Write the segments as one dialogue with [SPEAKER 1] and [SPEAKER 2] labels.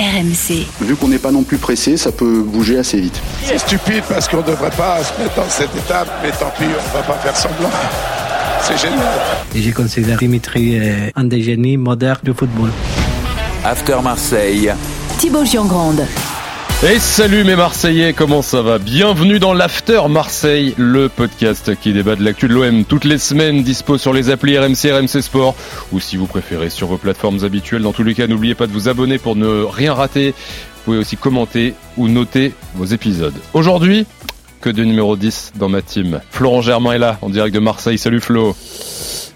[SPEAKER 1] RMC.
[SPEAKER 2] Vu qu'on n'est pas non plus pressé, ça peut bouger assez vite.
[SPEAKER 3] C'est stupide parce qu'on ne devrait pas se mettre dans cette étape, mais tant pis, on ne va pas faire semblant. C'est génial.
[SPEAKER 4] Et je considère Dimitri euh, un des génies modernes du football.
[SPEAKER 5] After Marseille.
[SPEAKER 1] Thibaut Giangrande.
[SPEAKER 6] Et salut mes Marseillais, comment ça va? Bienvenue dans l'After Marseille, le podcast qui débat de l'actu de l'OM toutes les semaines, dispo sur les applis RMC, RMC Sport, ou si vous préférez sur vos plateformes habituelles. Dans tous les cas, n'oubliez pas de vous abonner pour ne rien rater. Vous pouvez aussi commenter ou noter vos épisodes. Aujourd'hui, que de numéro 10 dans ma team. Florent Germain est là, en direct de Marseille. Salut Flo.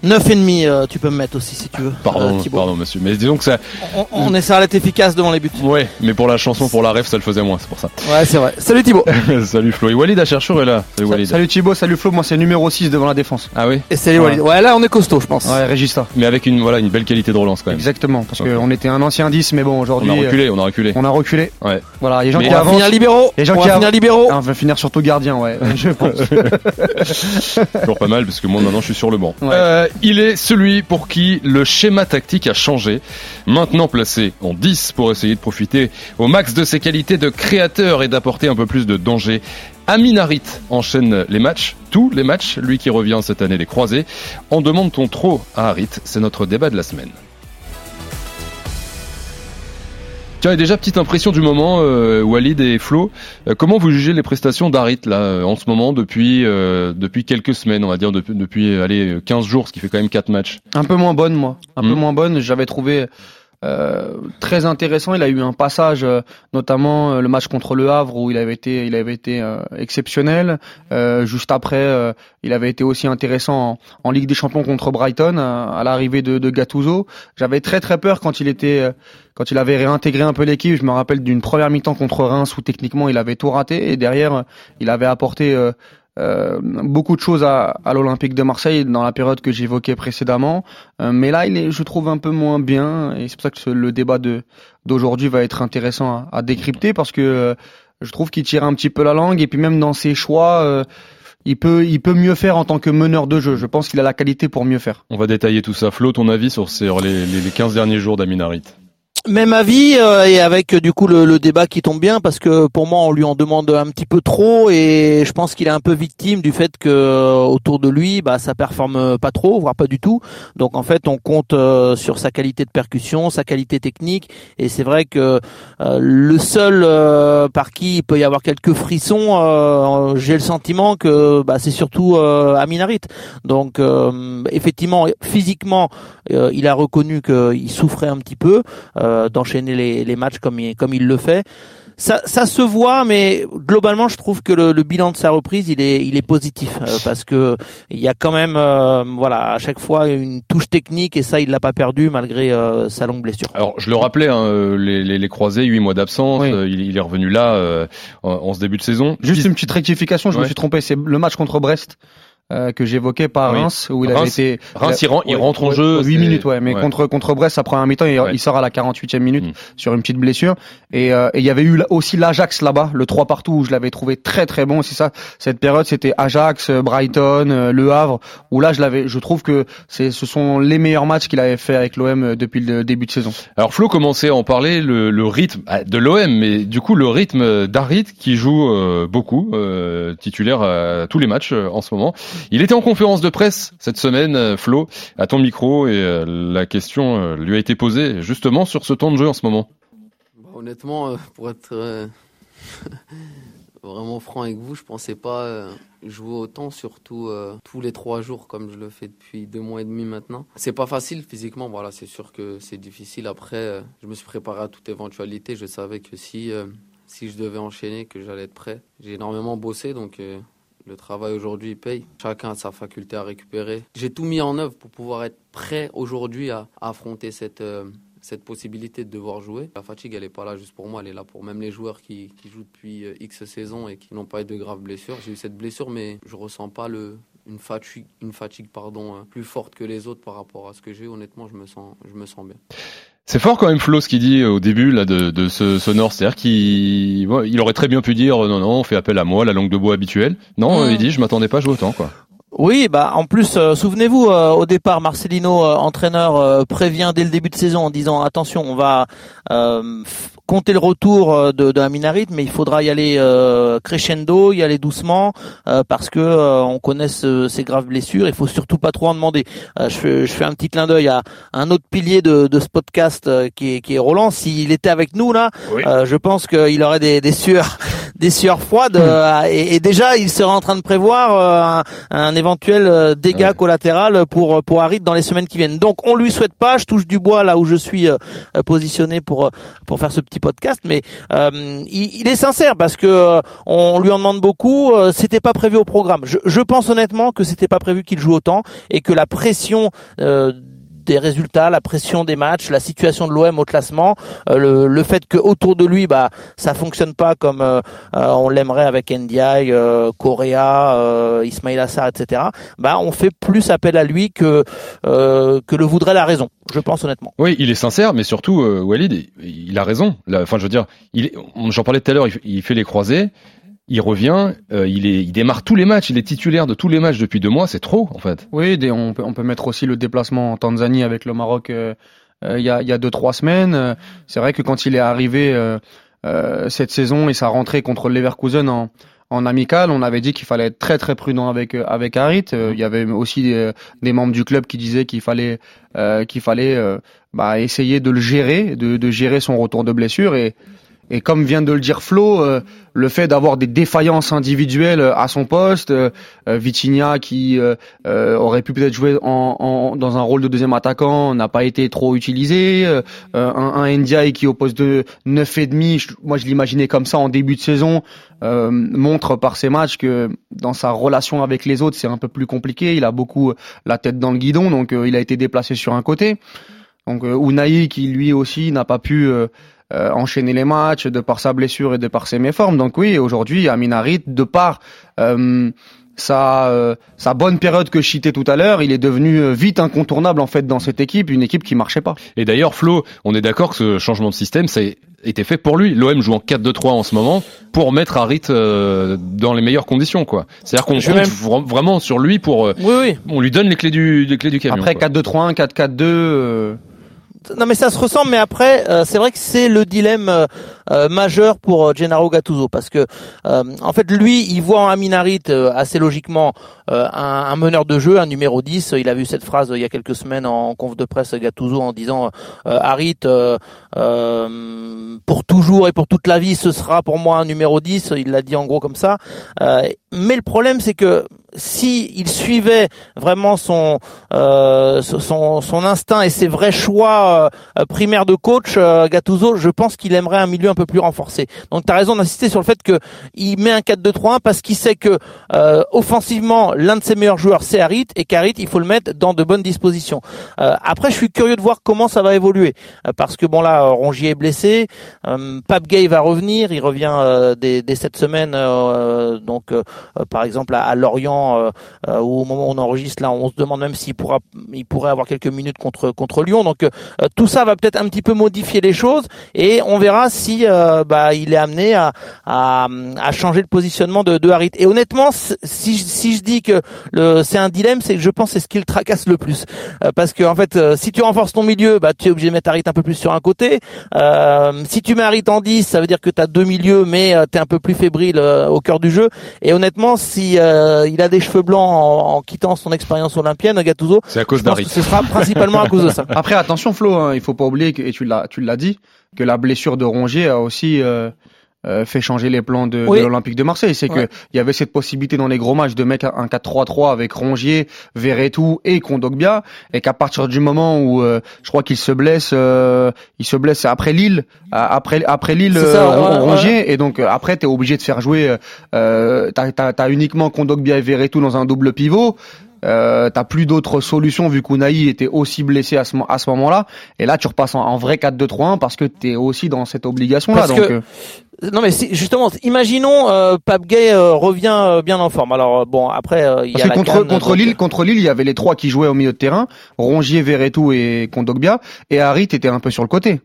[SPEAKER 7] 9,5 euh, tu peux me mettre aussi si tu veux.
[SPEAKER 6] Pardon,
[SPEAKER 7] euh, Thibaut.
[SPEAKER 6] pardon monsieur. Mais disons que ça...
[SPEAKER 7] On, on essaiera d'être efficace devant les buts.
[SPEAKER 6] Ouais, mais pour la chanson, pour la ref, ça le faisait moins, c'est pour ça.
[SPEAKER 7] Ouais, c'est vrai. Salut Thibaut.
[SPEAKER 6] salut Flo. Et Walid Acharchour est là. Salut Walid.
[SPEAKER 8] Salut Thibaut, salut Flo, moi c'est numéro 6 devant la défense.
[SPEAKER 6] Ah oui
[SPEAKER 7] Et salut. Walid. Ouais, là on est costaud, je pense.
[SPEAKER 8] Ouais, Régista.
[SPEAKER 6] Mais avec une, voilà, une belle qualité de relance quand même.
[SPEAKER 8] Exactement, parce qu'on était un ancien 10, mais bon,
[SPEAKER 6] On
[SPEAKER 8] aujourd'hui.
[SPEAKER 6] a
[SPEAKER 8] euh,
[SPEAKER 6] reculé, on a reculé.
[SPEAKER 8] On a reculé.
[SPEAKER 6] Ouais.
[SPEAKER 8] Voilà, les gens
[SPEAKER 6] Mais
[SPEAKER 8] qui
[SPEAKER 7] On va
[SPEAKER 8] avancent.
[SPEAKER 7] finir libéraux.
[SPEAKER 8] Les gens
[SPEAKER 7] on
[SPEAKER 8] qui
[SPEAKER 7] va finir libéraux.
[SPEAKER 8] Ah, on va finir surtout gardien, ouais, je pense.
[SPEAKER 6] Toujours pas mal parce que moi maintenant je suis sur le banc.
[SPEAKER 8] Ouais.
[SPEAKER 6] Euh, il est celui pour qui le schéma tactique a changé. Maintenant placé en 10 pour essayer de profiter au max de ses qualités de créateur et d'apporter un peu plus de danger. Amin Harit enchaîne les matchs, tous les matchs, lui qui revient cette année les croisés. En demande-t-on trop à Harit? C'est notre débat de la semaine. Tiens, et déjà petite impression du moment, euh, Walid et Flo. Euh, comment vous jugez les prestations d'Harit là euh, en ce moment depuis euh, depuis quelques semaines, on va dire depuis, depuis allez 15 jours, ce qui fait quand même 4 matchs?
[SPEAKER 8] un peu moins bonne, moi. Un peu moins bonne. J'avais trouvé très intéressant. Il a eu un passage, euh, notamment euh, le match contre le Havre, où il avait été, il avait été euh, exceptionnel. Euh, juste après, euh, il avait été aussi intéressant en, Ligue des Champions contre Brighton, à, l'arrivée de, de Gattuso. J'avais très très peur quand il était, euh, quand il avait réintégré un peu l'équipe. Je me rappelle d'une première mi-temps contre Reims où techniquement il avait tout raté et derrière euh, il avait apporté euh, beaucoup de choses à, à l'Olympique de Marseille dans la période que j'évoquais précédemment. Euh, mais là, il est, je trouve, un peu moins bien. Et c'est pour ça que ce- le débat de d'aujourd'hui va être intéressant à, à décrypter parce que euh, je trouve qu'il tire un petit peu la langue et puis même dans ses choix. euh, il peut, il peut mieux faire en tant que meneur de jeu. Je pense qu'il a la qualité pour mieux faire.
[SPEAKER 6] On va détailler tout ça. Flo, ton avis sur, ces, les, les, les 15 derniers jours d'Amin Harit
[SPEAKER 7] Même avis euh, et avec euh, du coup le, le débat qui tombe bien parce que pour moi on lui en demande un petit peu trop et je pense qu'il est un peu victime du fait que euh, autour de lui bah ça performe pas trop voire pas du tout. Donc en fait on compte euh, sur sa qualité de percussion sa qualité technique et c'est vrai que euh, le seul euh, par qui il peut y avoir quelques frissons euh, j'ai le sentiment que bah, c'est surtout euh, Amin Harit. Donc euh, effectivement physiquement euh, il a reconnu qu'il souffrait un petit peu euh, d'enchaîner les, les matchs comme il, comme il le fait. Ça, ça se voit, mais globalement, je trouve que le, le bilan de sa reprise, il est, il est positif euh, parce que il y a quand même, euh, voilà, à chaque fois une touche technique et ça, il l'a pas perdu malgré euh, sa longue blessure.
[SPEAKER 6] Alors, je le rappelais, hein, euh, les, les, les croisés, 8 mois d'absence,
[SPEAKER 8] Oui.
[SPEAKER 6] euh, il, il est revenu là euh, en, en ce début de saison.
[SPEAKER 8] Juste une petite rectification, je me suis trompé. C'est le match contre Brest. Euh, que j'évoquais par
[SPEAKER 6] Oui.
[SPEAKER 8] Reims où il avait
[SPEAKER 6] Reims-
[SPEAKER 8] été
[SPEAKER 6] Reims, il, il rentre en jeu.
[SPEAKER 8] 8
[SPEAKER 6] c'est-
[SPEAKER 8] minutes ouais mais
[SPEAKER 6] ouais.
[SPEAKER 8] contre contre Brest sa première mi-temps il,
[SPEAKER 6] Ouais.
[SPEAKER 8] il sort à la 48e minute
[SPEAKER 6] Mm.
[SPEAKER 8] sur une petite blessure et euh, et il y avait eu aussi l'Ajax là-bas le 3 partout où je l'avais trouvé très très bon c'est ça cette période c'était Ajax euh, Brighton euh, Le Havre où là je l'avais je trouve que c'est ce sont les meilleurs matchs qu'il avait fait avec l'OM depuis le début de saison
[SPEAKER 6] Alors Flo commençait à en parler, le, le rythme ah, de l'OM, mais du coup le rythme d'Harit qui joue euh, beaucoup, euh, titulaire à tous les matchs euh, en ce moment. Il était en conférence de presse cette semaine, euh, Flo, à ton micro, et euh, la question euh, lui a été posée justement sur ce temps de jeu en ce moment.
[SPEAKER 9] Bah, honnêtement, pour être vraiment franc avec vous, je pensais pas jouer autant, surtout tous les trois jours comme je le fais depuis deux mois et demi maintenant. C'est pas facile physiquement, voilà, c'est sûr que c'est difficile. Après, je me suis préparé à toute éventualité. Je savais que si si je devais enchaîner, que j'allais être prêt. J'ai énormément bossé, donc. Le travail aujourd'hui paye. Chacun a sa faculté à récupérer. J'ai tout mis en œuvre pour pouvoir être prêt aujourd'hui à, affronter cette, euh, cette possibilité de devoir jouer. La fatigue, elle n'est pas là juste pour moi, elle est là pour même les joueurs qui, jouent depuis euh, X saisons et qui n'ont pas eu de graves blessures. J'ai eu cette blessure, mais je ressens pas une fatigue, une fatigue pardon, euh, plus forte que les autres par rapport à ce que j'ai. Honnêtement, je me sens, je me sens bien.
[SPEAKER 6] C'est fort quand même Flo ce qu'il dit au début là de, de ce sonore, c'est-à-dire qu'il il aurait très bien pu dire non non on fait appel à moi la langue de bois habituelle. Non
[SPEAKER 7] Mmh.
[SPEAKER 6] il dit je m'attendais pas à jouer autant quoi.
[SPEAKER 7] Oui, bah en plus, euh, souvenez-vous, euh, au départ, Marcelino, euh, entraîneur, prévient dès le début de saison en disant attention, on va compter le retour de, de Aminarit, mais il faudra y aller crescendo, y aller doucement, parce que on connaît ces graves blessures. Il faut surtout pas trop en demander. Je fais, je, fais, un petit clin d'œil à un autre pilier de, de ce podcast qui est, qui est Roland. S'il était avec nous là, je pense qu'il aurait des, des sueurs des sueurs froides hmm. et, et, déjà il serait en train de prévoir un, un éventuel euh, dégât collatéral pour pour Harit dans les semaines qui viennent. Donc on lui souhaite pas, je touche du bois là où je suis euh, positionné pour pour faire ce petit podcast, mais euh, il, il, est sincère parce que on lui en demande beaucoup. c'était pas prévu au programme. Je, je pense honnêtement que c'était pas prévu qu'il joue autant et que la pression des résultats, la pression des matchs, la situation de l'OM au classement, euh, le, le, fait que autour de lui, bah, ça fonctionne pas comme euh, euh, on l'aimerait avec NDI, Correa, Ismail Assar, etc. Bah, on fait plus appel à lui que que le voudrait la raison. Je pense honnêtement.
[SPEAKER 6] Oui, il est sincère, mais surtout Walid, il a raison. Enfin, je veux dire, j'en parlais tout à l'heure, il fait les croisés il revient, euh, il, est, il démarre tous les matchs, il est titulaire de tous les matchs depuis deux mois, c'est trop en fait.
[SPEAKER 8] Oui, on, peut, on peut mettre aussi le déplacement en Tanzanie avec le Maroc euh, euh, il y, a, y a deux trois semaines. C'est vrai que quand il est arrivé cette saison et sa rentrée contre le Leverkusen en, en amical, on avait dit qu'il fallait être très très prudent avec avec Harit. Il y avait aussi des, membres du club qui disaient qu'il fallait qu'il fallait bah, essayer de le gérer, de, de gérer son retour de blessure et et comme vient de le dire Flo, euh, le fait d'avoir des défaillances individuelles euh, à son poste, euh, euh qui aurait pu peut-être jouer en, en, dans un rôle de deuxième attaquant, n'a pas été trop utilisé. un, un Ndiaye qui au poste de neuf et demi, moi je l'imaginais comme ça en début de saison, montre par ses matchs que dans sa relation avec les autres c'est un peu plus compliqué. Il a beaucoup la tête dans le guidon, donc il a été déplacé sur un côté. Donc Unai qui lui aussi n'a pas pu euh, enchaîner les matchs de par sa blessure et de par ses méformes. Donc oui, aujourd'hui, Aminarit, de par euh, sa, euh, sa bonne période que je citais tout à l'heure, il est devenu vite incontournable en fait dans cette équipe, une équipe qui marchait pas.
[SPEAKER 6] Et d'ailleurs, Flo, on est d'accord que ce changement de système, ça a été fait pour lui. L'OM joue en 4-2-3 en ce moment pour mettre Harit dans les meilleures conditions, quoi. C'est-à-dire qu'on compte vraiment sur lui pour.
[SPEAKER 7] oui, oui.
[SPEAKER 6] On lui donne les clés du, les clés du camion.
[SPEAKER 8] Après 4-2-3-1, 4-4-2
[SPEAKER 7] non mais ça se ressemble, mais après euh, c'est vrai que c'est le dilemme euh, euh, majeur pour Gennaro Gattuso parce que en fait lui il voit en Aminarit assez logiquement un, un, meneur de jeu, un numéro 10. Il a vu cette phrase il y a quelques semaines en conf de presse Gattuso en disant Harit pour toujours et pour toute la vie ce sera pour moi un numéro 10. Il l'a dit en gros comme ça. mais le problème c'est que si il suivait vraiment son, euh, son son instinct et ses vrais choix euh, primaires de coach, euh, Gattuso, je pense qu'il aimerait un milieu un peu plus renforcé. Donc tu as raison d'insister sur le fait que il met un 4-2-3-1 parce qu'il sait que euh, offensivement l'un de ses meilleurs joueurs c'est Harit et qu'Harit il faut le mettre dans de bonnes dispositions. après je suis curieux de voir comment ça va évoluer parce que bon là Rongier est blessé, Pape Gay va revenir, il revient dès, cette semaine donc par exemple à Lorient euh, euh, au moment où on enregistre là, on se demande même s'il pourra, il pourrait avoir quelques minutes contre contre Lyon. Donc euh, tout ça va peut-être un petit peu modifier les choses et on verra si bah, il est amené à, à, changer le positionnement de, Harit. Et honnêtement, si, si je dis que c'est un dilemme, c'est que je pense que c'est ce qui le tracasse le plus. parce que en fait, si tu renforces ton milieu, bah, tu es obligé de mettre Harit un peu plus sur un côté. si tu mets Harit en 10, ça veut dire que tu as deux milieux, mais tu es un peu plus fébrile au cœur du jeu. Et honnêtement, si il a des cheveux blancs en, quittant son expérience olympienne, Gattuso.
[SPEAKER 6] C'est à cause.
[SPEAKER 7] Ce sera principalement à cause de ça.
[SPEAKER 8] Après, attention Flo, hein, il faut pas oublier que, et tu l'as, tu l'as dit, que la blessure de Rongier a aussi euh, euh, fait changer les plans de, l'Olympique de Marseille. C'est que il y avait cette possibilité dans les gros matchs de mettre un 4-3-3 avec Rongier, Verretou et Kondogbia, et qu'à partir du moment où euh, je crois qu'il se blesse, euh, il se blesse après Lille, après après Lille Rongier, et donc après t'es obligé de faire jouer, euh, t'as as, uniquement Kondogbia et Verretou dans un double pivot. Euh, t'as plus d'autres solutions vu qu'Unai était aussi blessé à ce, à ce moment-là. Et là, tu repasses en, vrai 4-2-3-1 parce que t'es aussi dans cette obligation-là. Donc,
[SPEAKER 7] non mais justement, imaginons euh, Pape Gay euh, revient euh, bien en forme. Alors euh, bon, après il y a
[SPEAKER 8] contre contre Lille, contre Lille, il y avait les trois qui jouaient au milieu de terrain, Rongier, Verretou et Kondogbia, et Harit était un peu sur le côté.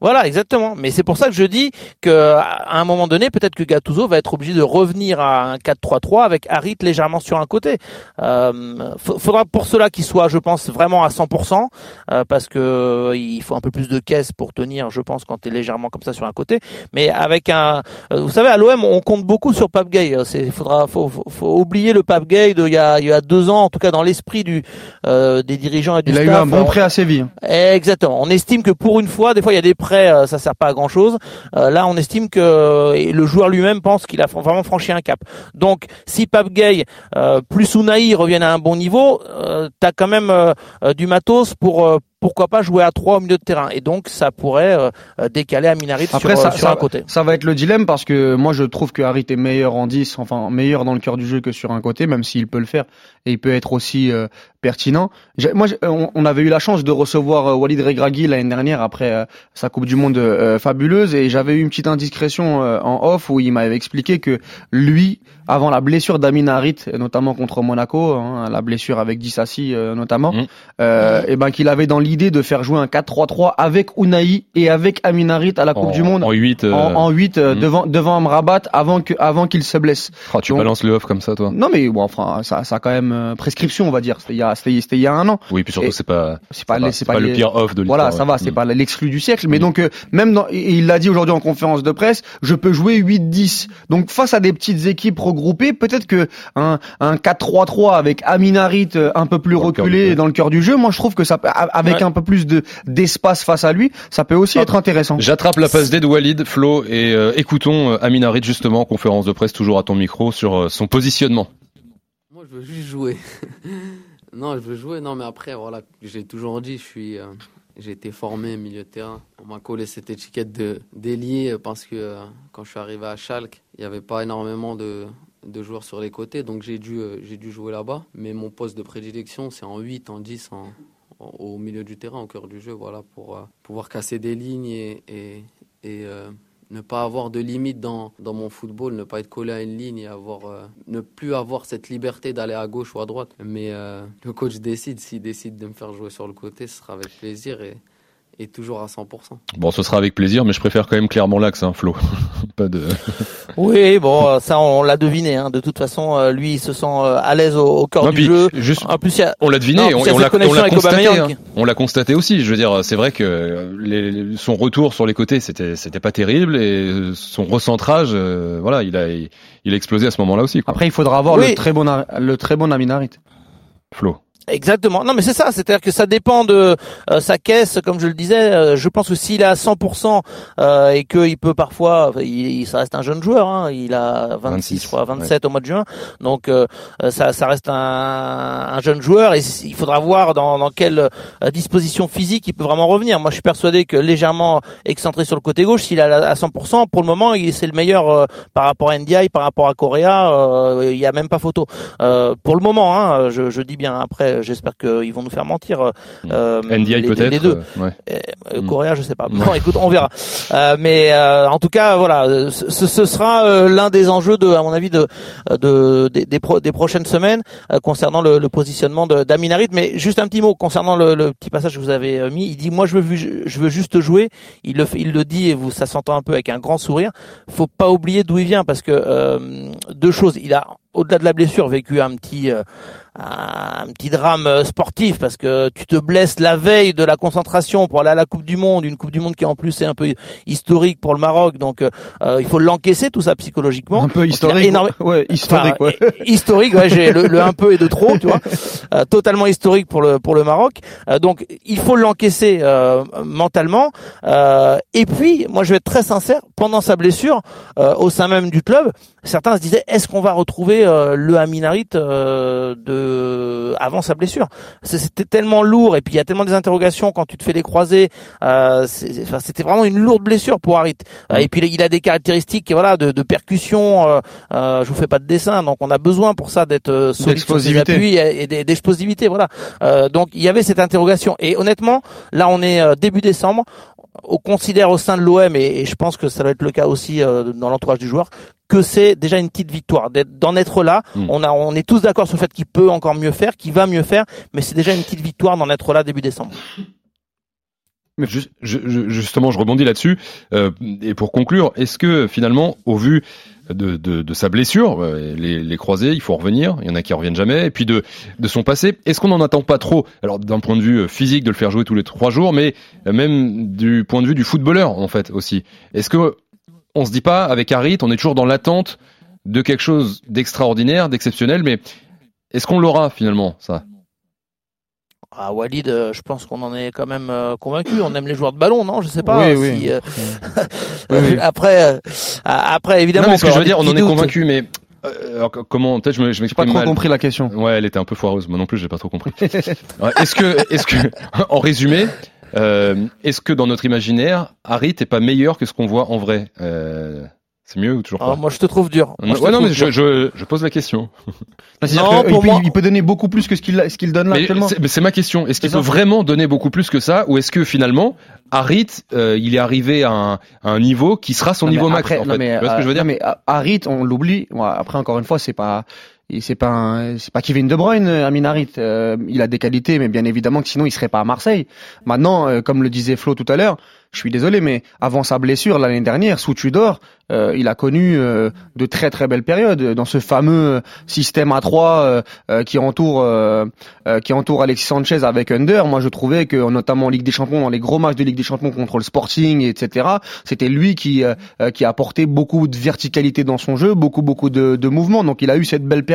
[SPEAKER 7] Voilà, exactement. Mais c'est pour ça que je dis que à un moment donné, peut-être que Gattuso va être obligé de revenir à un 4-3-3 avec Harit légèrement sur un côté. Euh, faudra pour cela qu'il soit, je pense, vraiment à 100%, euh, parce que euh, il faut un peu plus de caisse pour tenir, je pense, quand tu es légèrement comme ça sur un côté. Mais avec un, euh, vous savez, à l'OM, on compte beaucoup sur Pape Gay. C'est, faudra, faut, faut, faut, oublier le Pape Gay de il y a, il y a deux ans, en tout cas dans l'esprit du euh, des dirigeants et du
[SPEAKER 8] il
[SPEAKER 7] staff.
[SPEAKER 8] Il a eu un bon prêt à Séville.
[SPEAKER 7] Exactement. On estime que pour une fois, des fois il y a des prêts, ça sert pas à grand chose. là, on estime que le joueur lui-même pense qu'il a vraiment franchi un cap. Donc, si Pape Gay euh, plus Unai reviennent à un bon niveau, euh, tu as quand même euh, du matos pour pourquoi pas jouer à trois au milieu de terrain et donc ça pourrait euh, décaler Aminarit sur,
[SPEAKER 8] ça,
[SPEAKER 7] sur un côté.
[SPEAKER 8] Ça va être le dilemme parce que moi je trouve que Harit est meilleur en 10, enfin meilleur dans le cœur du jeu que sur un côté, même s'il peut le faire et il peut être aussi euh, pertinent. Moi, on, avait eu la chance de recevoir euh, Walid Regragui l'année dernière après sa Coupe du Monde fabuleuse et j'avais eu une petite indiscrétion en off où il m'avait expliqué que lui, avant la blessure d'Amin Harit, notamment contre Monaco, hein, la blessure avec Dissassi notamment, mmh. et ben qu'il avait dans l'idée l'idée de faire jouer un 4-3-3 avec Unai et avec Aminarit à la Coupe du Monde
[SPEAKER 6] en 8
[SPEAKER 8] euh, en, 8 euh, mm. devant devant Amrabat avant que avant qu'il se blesse.
[SPEAKER 6] Oh, tu balances le off comme ça toi.
[SPEAKER 8] Non mais bon enfin ça ça a quand même euh, prescription on va dire. C'était il y a c'était il y a un an.
[SPEAKER 6] Oui puis surtout c'est pas
[SPEAKER 8] c'est pas,
[SPEAKER 6] c'est pas, le pire off de l'histoire.
[SPEAKER 8] Voilà, ça va, c'est mm. pas l'exclu du siècle mais mm. donc même dans, il l'a dit aujourd'hui en conférence de presse, je peux jouer 8-10. Donc face à des petites équipes regroupées, peut-être que un un 4-3-3 avec Aminarit un peu plus reculé dans le cœur du jeu, moi je trouve que ça avec un peu plus de d'espace face à lui, ça peut aussi être intéressant.
[SPEAKER 6] J'attrape la passe D de Walid, Flo, et euh, écoutons euh, Amin Harit justement en conférence de presse, toujours à ton micro, sur euh, son positionnement.
[SPEAKER 9] Moi, je veux juste jouer. non, je veux jouer. Non, mais après, voilà, j'ai toujours dit, je suis, j'ai été formé milieu de terrain. On m'a collé cette étiquette de d'ailier parce que quand je suis arrivé à Schalke, il n'y avait pas énormément de de joueurs sur les côtés, donc j'ai dû, j'ai dû jouer là-bas. Mais mon poste de prédilection, c'est en 8, en 10, en, au milieu du terrain, au cœur du jeu, voilà, pour euh, pouvoir casser des lignes et, et, euh, ne pas avoir de limite dans, dans mon football, ne pas être collé à une ligne et avoir, euh, ne plus avoir cette liberté d'aller à gauche ou à droite. Mais le coach décide, s'il décide de me faire jouer sur le côté, ce sera avec plaisir et toujours à 100%.
[SPEAKER 6] Bon, ce sera avec plaisir, mais je préfère quand même clairement l'axe, hein, Flo. pas de.
[SPEAKER 7] oui, bon, ça on l'a deviné. Hein. De toute façon, euh, lui, il se sent euh, à l'aise au, au cœur du jeu.
[SPEAKER 6] Juste, en plus, on l'a deviné, on, on l'a constaté. Hein. On l'a constaté aussi. Je veux dire, c'est vrai que les, son retour sur les côtés, c'était c'était pas terrible, et son recentrage, euh, voilà, il a il a explosé à ce moment-là aussi.
[SPEAKER 8] Après, il faudra avoir le très bon le très bon Aminarit.
[SPEAKER 6] Flo.
[SPEAKER 7] Exactement. Non, mais c'est ça. C'est-à-dire que ça dépend de euh, sa caisse, comme je le disais. Euh, je pense que s'il est à 100% euh, et qu'il peut parfois, il, ça reste un jeune joueur. Hein, il a 26, je crois, 27 au mois de juin. Donc ça, ça reste un, un, jeune joueur et il faudra voir dans, dans quelle disposition physique il peut vraiment revenir. Moi, je suis persuadé que légèrement excentré sur le côté gauche, s'il est à 100%, pour le moment, c'est le meilleur par rapport à NDI, par rapport à Correa. il y a même pas photo. pour le moment, hein, je, je dis bien après j'espère qu'ils vont nous faire mentir. Euh,
[SPEAKER 6] mm. euh NDI peut-être.
[SPEAKER 7] Les deux. Euh, euh, mm. Coréa, je sais pas. Bon, écoute, on verra. mais en tout cas, voilà, ce, ce sera l'un des enjeux de, à mon avis, de, de des, des, des prochaines semaines concernant le, le positionnement d'Aminarit. Mais juste un petit mot concernant le, le, petit passage que vous avez mis. Il dit, moi, je veux, je veux juste jouer. Il le, il le dit et vous, ça s'entend un peu avec un grand sourire. Faut pas oublier d'où il vient parce que deux choses. Il a au-delà de la blessure, vécu un petit euh, un petit drame euh, sportif parce que tu te blesses la veille de la concentration pour aller à la Coupe du Monde, une Coupe du Monde qui en plus est un peu historique pour le Maroc, donc euh, il faut l'encaisser tout ça psychologiquement.
[SPEAKER 8] Un peu historique. Ouais, historique. ouais.
[SPEAKER 7] historique. Ouais, j'ai le, un peu et de trop, tu vois. totalement historique pour le pour le Maroc. donc il faut l'encaisser mentalement. et puis, moi, je vais être très sincère. Pendant sa blessure, au sein même du club, certains se disaient est-ce qu'on va retrouver euh, le Aminarit euh, de avant sa blessure. C'était tellement lourd et puis il y a tellement des interrogations quand tu te fais les croisés. Euh, c'était vraiment une lourde blessure pour Harit. et puis il a des caractéristiques voilà de, de percussion. je vous fais pas de dessin, donc on a besoin pour ça d'être solide sur ses appuis et, d'explosivité. Voilà. donc il y avait cette interrogation. Et honnêtement, là on est début décembre on considère au sein de l'OM et, je pense que ça va être le cas aussi dans l'entourage du joueur que c'est déjà une petite victoire d'en être là. Hmm. On a, on est tous d'accord sur le fait qu'il peut encore mieux faire, qu'il va mieux faire, mais c'est déjà une petite victoire d'en être là début décembre.
[SPEAKER 6] Mais ju- ju- ju- justement, je rebondis là-dessus. Euh, et pour conclure, est-ce que finalement, au vu de, de, sa blessure, euh, les, les croisés, il faut revenir. Il y en a qui reviennent jamais. Et puis de, de son passé, est-ce qu'on n'en attend pas trop? Alors d'un point de vue euh, physique, de le faire jouer tous les trois jours, mais euh, même du point de vue du footballeur en fait aussi. Est-ce que on se dit pas avec Harit, on est toujours dans l'attente de quelque chose d'extraordinaire, d'exceptionnel, mais est-ce qu'on l'aura finalement ça?
[SPEAKER 7] Ah, Walid, euh, je pense qu'on en est quand même euh, convaincu. On aime les joueurs de ballon, non? Je sais pas.
[SPEAKER 8] Oui, oui.
[SPEAKER 7] si, euh,
[SPEAKER 8] Oui, oui.
[SPEAKER 7] après, euh, après évidemment.
[SPEAKER 6] Non, mais ce que je veux dire, on en est convaincu, mais euh, alors, comment Peut-être je me- je
[SPEAKER 8] J'ai
[SPEAKER 6] m'exprime
[SPEAKER 8] pas trop
[SPEAKER 6] mal.
[SPEAKER 8] compris la question.
[SPEAKER 6] Ouais, elle était un peu foireuse. Moi non plus, j'ai pas trop compris. Est-ce que, est-ce que, en résumé, euh, est-ce que dans notre imaginaire, Harit est pas meilleur que ce qu'on voit en vrai? Euh, C'est mieux ou toujours
[SPEAKER 7] Ah,
[SPEAKER 6] pas
[SPEAKER 7] moi, je te trouve dur. Moi, je te
[SPEAKER 6] Ouais, non, mais je, je, je pose la question.
[SPEAKER 7] Non,
[SPEAKER 8] que,
[SPEAKER 7] pour
[SPEAKER 8] il, peut,
[SPEAKER 7] moi-
[SPEAKER 8] il peut donner beaucoup plus que ce qu'il ce qu'il donne là
[SPEAKER 6] Mais
[SPEAKER 8] actuellement.
[SPEAKER 6] c'est mais c'est ma question. Est-ce qu'il peut
[SPEAKER 8] ça.
[SPEAKER 6] vraiment donner beaucoup plus que ça, ou est-ce que finalement, Harit, euh, il est arrivé à un, à un niveau qui sera son niveau max
[SPEAKER 8] après-
[SPEAKER 6] en
[SPEAKER 8] non,
[SPEAKER 6] fait?
[SPEAKER 8] mais,
[SPEAKER 6] Tu vois ce que je veux
[SPEAKER 8] euh,
[SPEAKER 6] dire?
[SPEAKER 8] non, mais euh, Harit, on l'oublie. Après, encore une fois, c'est pas. C'est pas c'est pas Kevin De Bruyne, euh, Amin Harit. Euh, il a des qualités, mais bien évidemment que sinon il serait pas à Marseille. Maintenant, euh, comme le disait Flo tout à l'heure, je suis désolé, mais avant sa blessure l'année dernière, sous Tudor, euh, il a connu euh, de très très belles périodes dans ce fameux système à 3 qui entoure euh, euh, qui entoure Alexis Sanchez avec Under. Moi, je trouvais que notamment en Ligue des Champions, dans les gros matchs de Ligue des Champions contre le Sporting, etc., c'était lui qui euh, euh, qui a apporté beaucoup de verticalité dans son jeu, beaucoup beaucoup de, de mouvements. Donc, il a eu cette belle période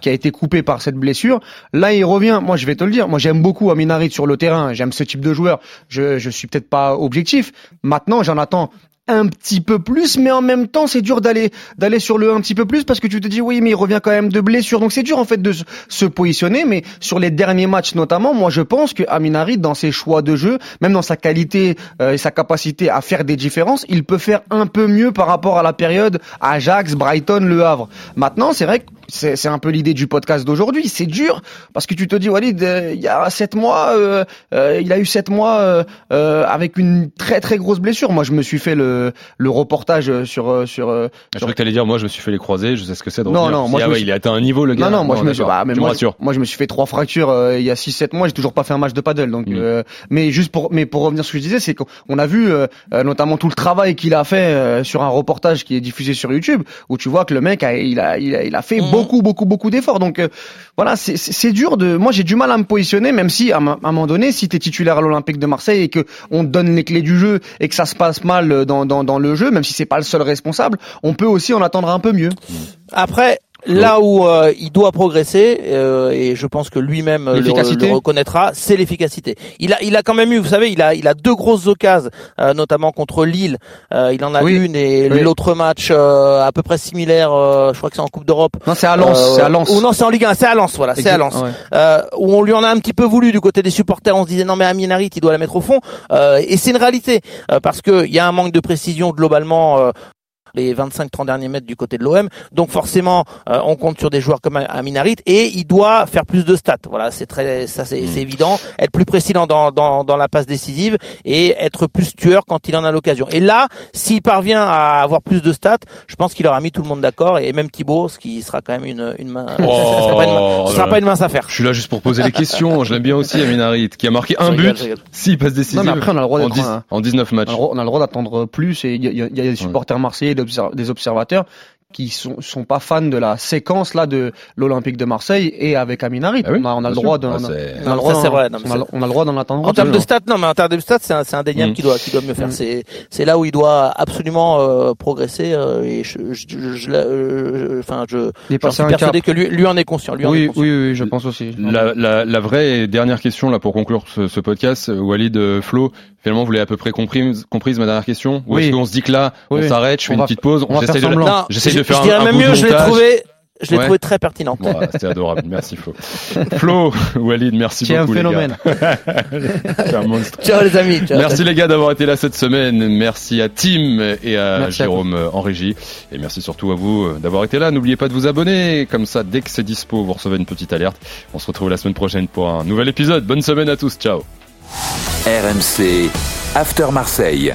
[SPEAKER 8] qui a été coupée par cette blessure. Là, il revient. Moi, je vais te le dire. Moi, j'aime beaucoup Amin Harit sur le terrain. J'aime ce type de joueur. Je je suis peut-être pas objectif. Maintenant, j'en attends un petit peu plus, mais en même temps, c'est dur d'aller d'aller sur le un petit peu plus parce que tu te dis oui, mais il revient quand même de blessure, donc c'est dur en fait de se- positionner. Mais sur les derniers matchs notamment, moi je pense que Amin Harit, dans ses choix de jeu, même dans sa qualité euh, et sa capacité à faire des différences, il peut faire un peu mieux par rapport à la période Ajax, Brighton, Le Havre. Maintenant, c'est vrai que c'est c'est un peu l'idée du podcast d'aujourd'hui. C'est dur parce que tu te dis Walid, euh, il y a sept mois, euh, euh, il a eu sept mois euh, euh, avec une très très grosse blessure. Moi, je me suis fait le le reportage sur euh, sur euh,
[SPEAKER 6] Je croyais que t'allais dire, moi, je me suis fait les croisés, je sais ce que c'est. de
[SPEAKER 8] Non,
[SPEAKER 6] revenir.
[SPEAKER 8] non, moi,
[SPEAKER 6] Ah
[SPEAKER 8] je me
[SPEAKER 6] ouais,
[SPEAKER 8] suis-
[SPEAKER 6] il a atteint un niveau, le gars.
[SPEAKER 8] Non, non, moi je me suis, bah, mais moi, je me suis fait trois fractures euh, il y a 6-7 mois, j'ai toujours pas fait un match de paddle. Donc,
[SPEAKER 6] Mm.
[SPEAKER 8] euh, mais juste pour, mais pour revenir sur ce que je disais, c'est qu'on a vu notamment tout le travail qu'il a fait euh, sur un reportage qui est diffusé sur YouTube, où tu vois que le mec a, il a, il a, il a fait
[SPEAKER 7] Mhm.
[SPEAKER 8] Beaucoup, beaucoup, beaucoup d'efforts. Donc euh, voilà, c'est- dur de. Moi, j'ai du mal à me positionner, même si à un moment donné, si t'es titulaire à l'Olympique de Marseille et que on te donne les clés du jeu et que ça se passe mal euh, dans, dans, dans le jeu, même si c'est pas le seul responsable, on peut aussi en attendre un peu mieux.
[SPEAKER 7] Après, là où euh, il doit progresser, euh, et je pense que lui-même le, le reconnaîtra, c'est l'efficacité. Il a, il a quand même eu, vous savez, il a, il a deux grosses occasions, euh, notamment contre Lille. Euh, il en a
[SPEAKER 8] Oui.
[SPEAKER 7] une et
[SPEAKER 8] Oui.
[SPEAKER 7] l'autre match euh, à peu près similaire. euh, je crois que c'est en Coupe d'Europe.
[SPEAKER 8] Non, c'est à Lens, c'est à Lens.
[SPEAKER 7] Ou non, c'est en Ligue 1, c'est à Lens, voilà, c'est à Lens.
[SPEAKER 8] Ouais.
[SPEAKER 7] Euh, où on lui en a un petit peu voulu du côté des supporters. On se disait non mais Amin Harit, il doit la mettre au fond. Euh, et c'est une réalité euh, parce que il y a un manque de précision globalement. Les 25-30 derniers mètres du côté de l'OM. Donc forcément, euh, on compte sur des joueurs comme Amin Harit et il doit faire plus de stats. Voilà, c'est très, ça c'est c'est évident. Être plus précis dans, dans, dans, dans la passe décisive et être plus tueur quand il en a l'occasion. Et là, s'il parvient à avoir plus de stats, je pense qu'il aura mis tout le monde d'accord et même Thibaut, ce qui sera quand même une, une main. ce sera pas une, main- ce sera pas une mince affaire.
[SPEAKER 6] Je suis là juste pour poser les questions. Je l'aime bien aussi, Amin Harit, qui a marqué un but, six passes décisives
[SPEAKER 8] Non, mais après, on a le droit
[SPEAKER 6] en,
[SPEAKER 8] d'être
[SPEAKER 6] 10
[SPEAKER 8] un-
[SPEAKER 6] en 19 matchs.
[SPEAKER 8] On a le droit- d'attendre plus et il y y y a des supporters marseillais, obser- des observateurs qui sont, sont pas fans de la séquence là de l'Olympique de Marseille et avec Amin Harit.
[SPEAKER 6] Ah oui,
[SPEAKER 8] on a, on a le droit d'en-
[SPEAKER 6] Ah,
[SPEAKER 8] on a- le droit
[SPEAKER 7] ça, vrai, non,
[SPEAKER 8] on a-
[SPEAKER 7] c'est-
[SPEAKER 8] on a le droit d'en attendre.
[SPEAKER 7] En termes de stats, non, mais en termes de stats, c'est un, c'est indéniable
[SPEAKER 6] Mm.
[SPEAKER 7] qui doit, qui doit mieux faire.
[SPEAKER 8] Mm.
[SPEAKER 7] C'est, c'est là où il doit absolument euh, progresser. euh, et je, je, je, je euh, enfin, je, j'en
[SPEAKER 8] Dépasser
[SPEAKER 7] suis persuadé que lui, lui en est conscient. Lui en est
[SPEAKER 8] Oui,
[SPEAKER 7] conscient.
[SPEAKER 8] oui, oui, je pense aussi.
[SPEAKER 6] La, la, la vraie et dernière question là pour conclure ce, ce podcast, euh, Walid euh, Flo, finalement vous l'avez à peu près compris, comprise ma dernière question? Ou
[SPEAKER 8] Oui.
[SPEAKER 6] est-ce qu'on se dit que là on s'arrête, je fais
[SPEAKER 8] On
[SPEAKER 6] une
[SPEAKER 8] va-
[SPEAKER 6] petite pause,
[SPEAKER 8] on
[SPEAKER 6] j'essaie de,
[SPEAKER 7] je, dirais
[SPEAKER 6] un
[SPEAKER 7] même mieux, je l'ai trouvé, je l'ai
[SPEAKER 6] Ouais.
[SPEAKER 7] trouvé très pertinent.
[SPEAKER 6] Bon, C'était adorable, merci Flo. Flo, Walid, merci
[SPEAKER 8] C'est un
[SPEAKER 6] beaucoup
[SPEAKER 8] phénomène.
[SPEAKER 6] les gars. Un monstre.
[SPEAKER 7] Ciao les amis. ciao.
[SPEAKER 6] Merci les gars d'avoir été là cette semaine. Merci à Tim et à
[SPEAKER 8] Merci à
[SPEAKER 6] Jérôme euh, en régie. Et merci surtout à vous euh, d'avoir été là. N'oubliez pas de vous abonner. Comme ça, dès que c'est dispo, vous recevez une petite alerte. On se retrouve la semaine prochaine pour un nouvel épisode. Bonne semaine à tous. Ciao.
[SPEAKER 5] RMC After Marseille.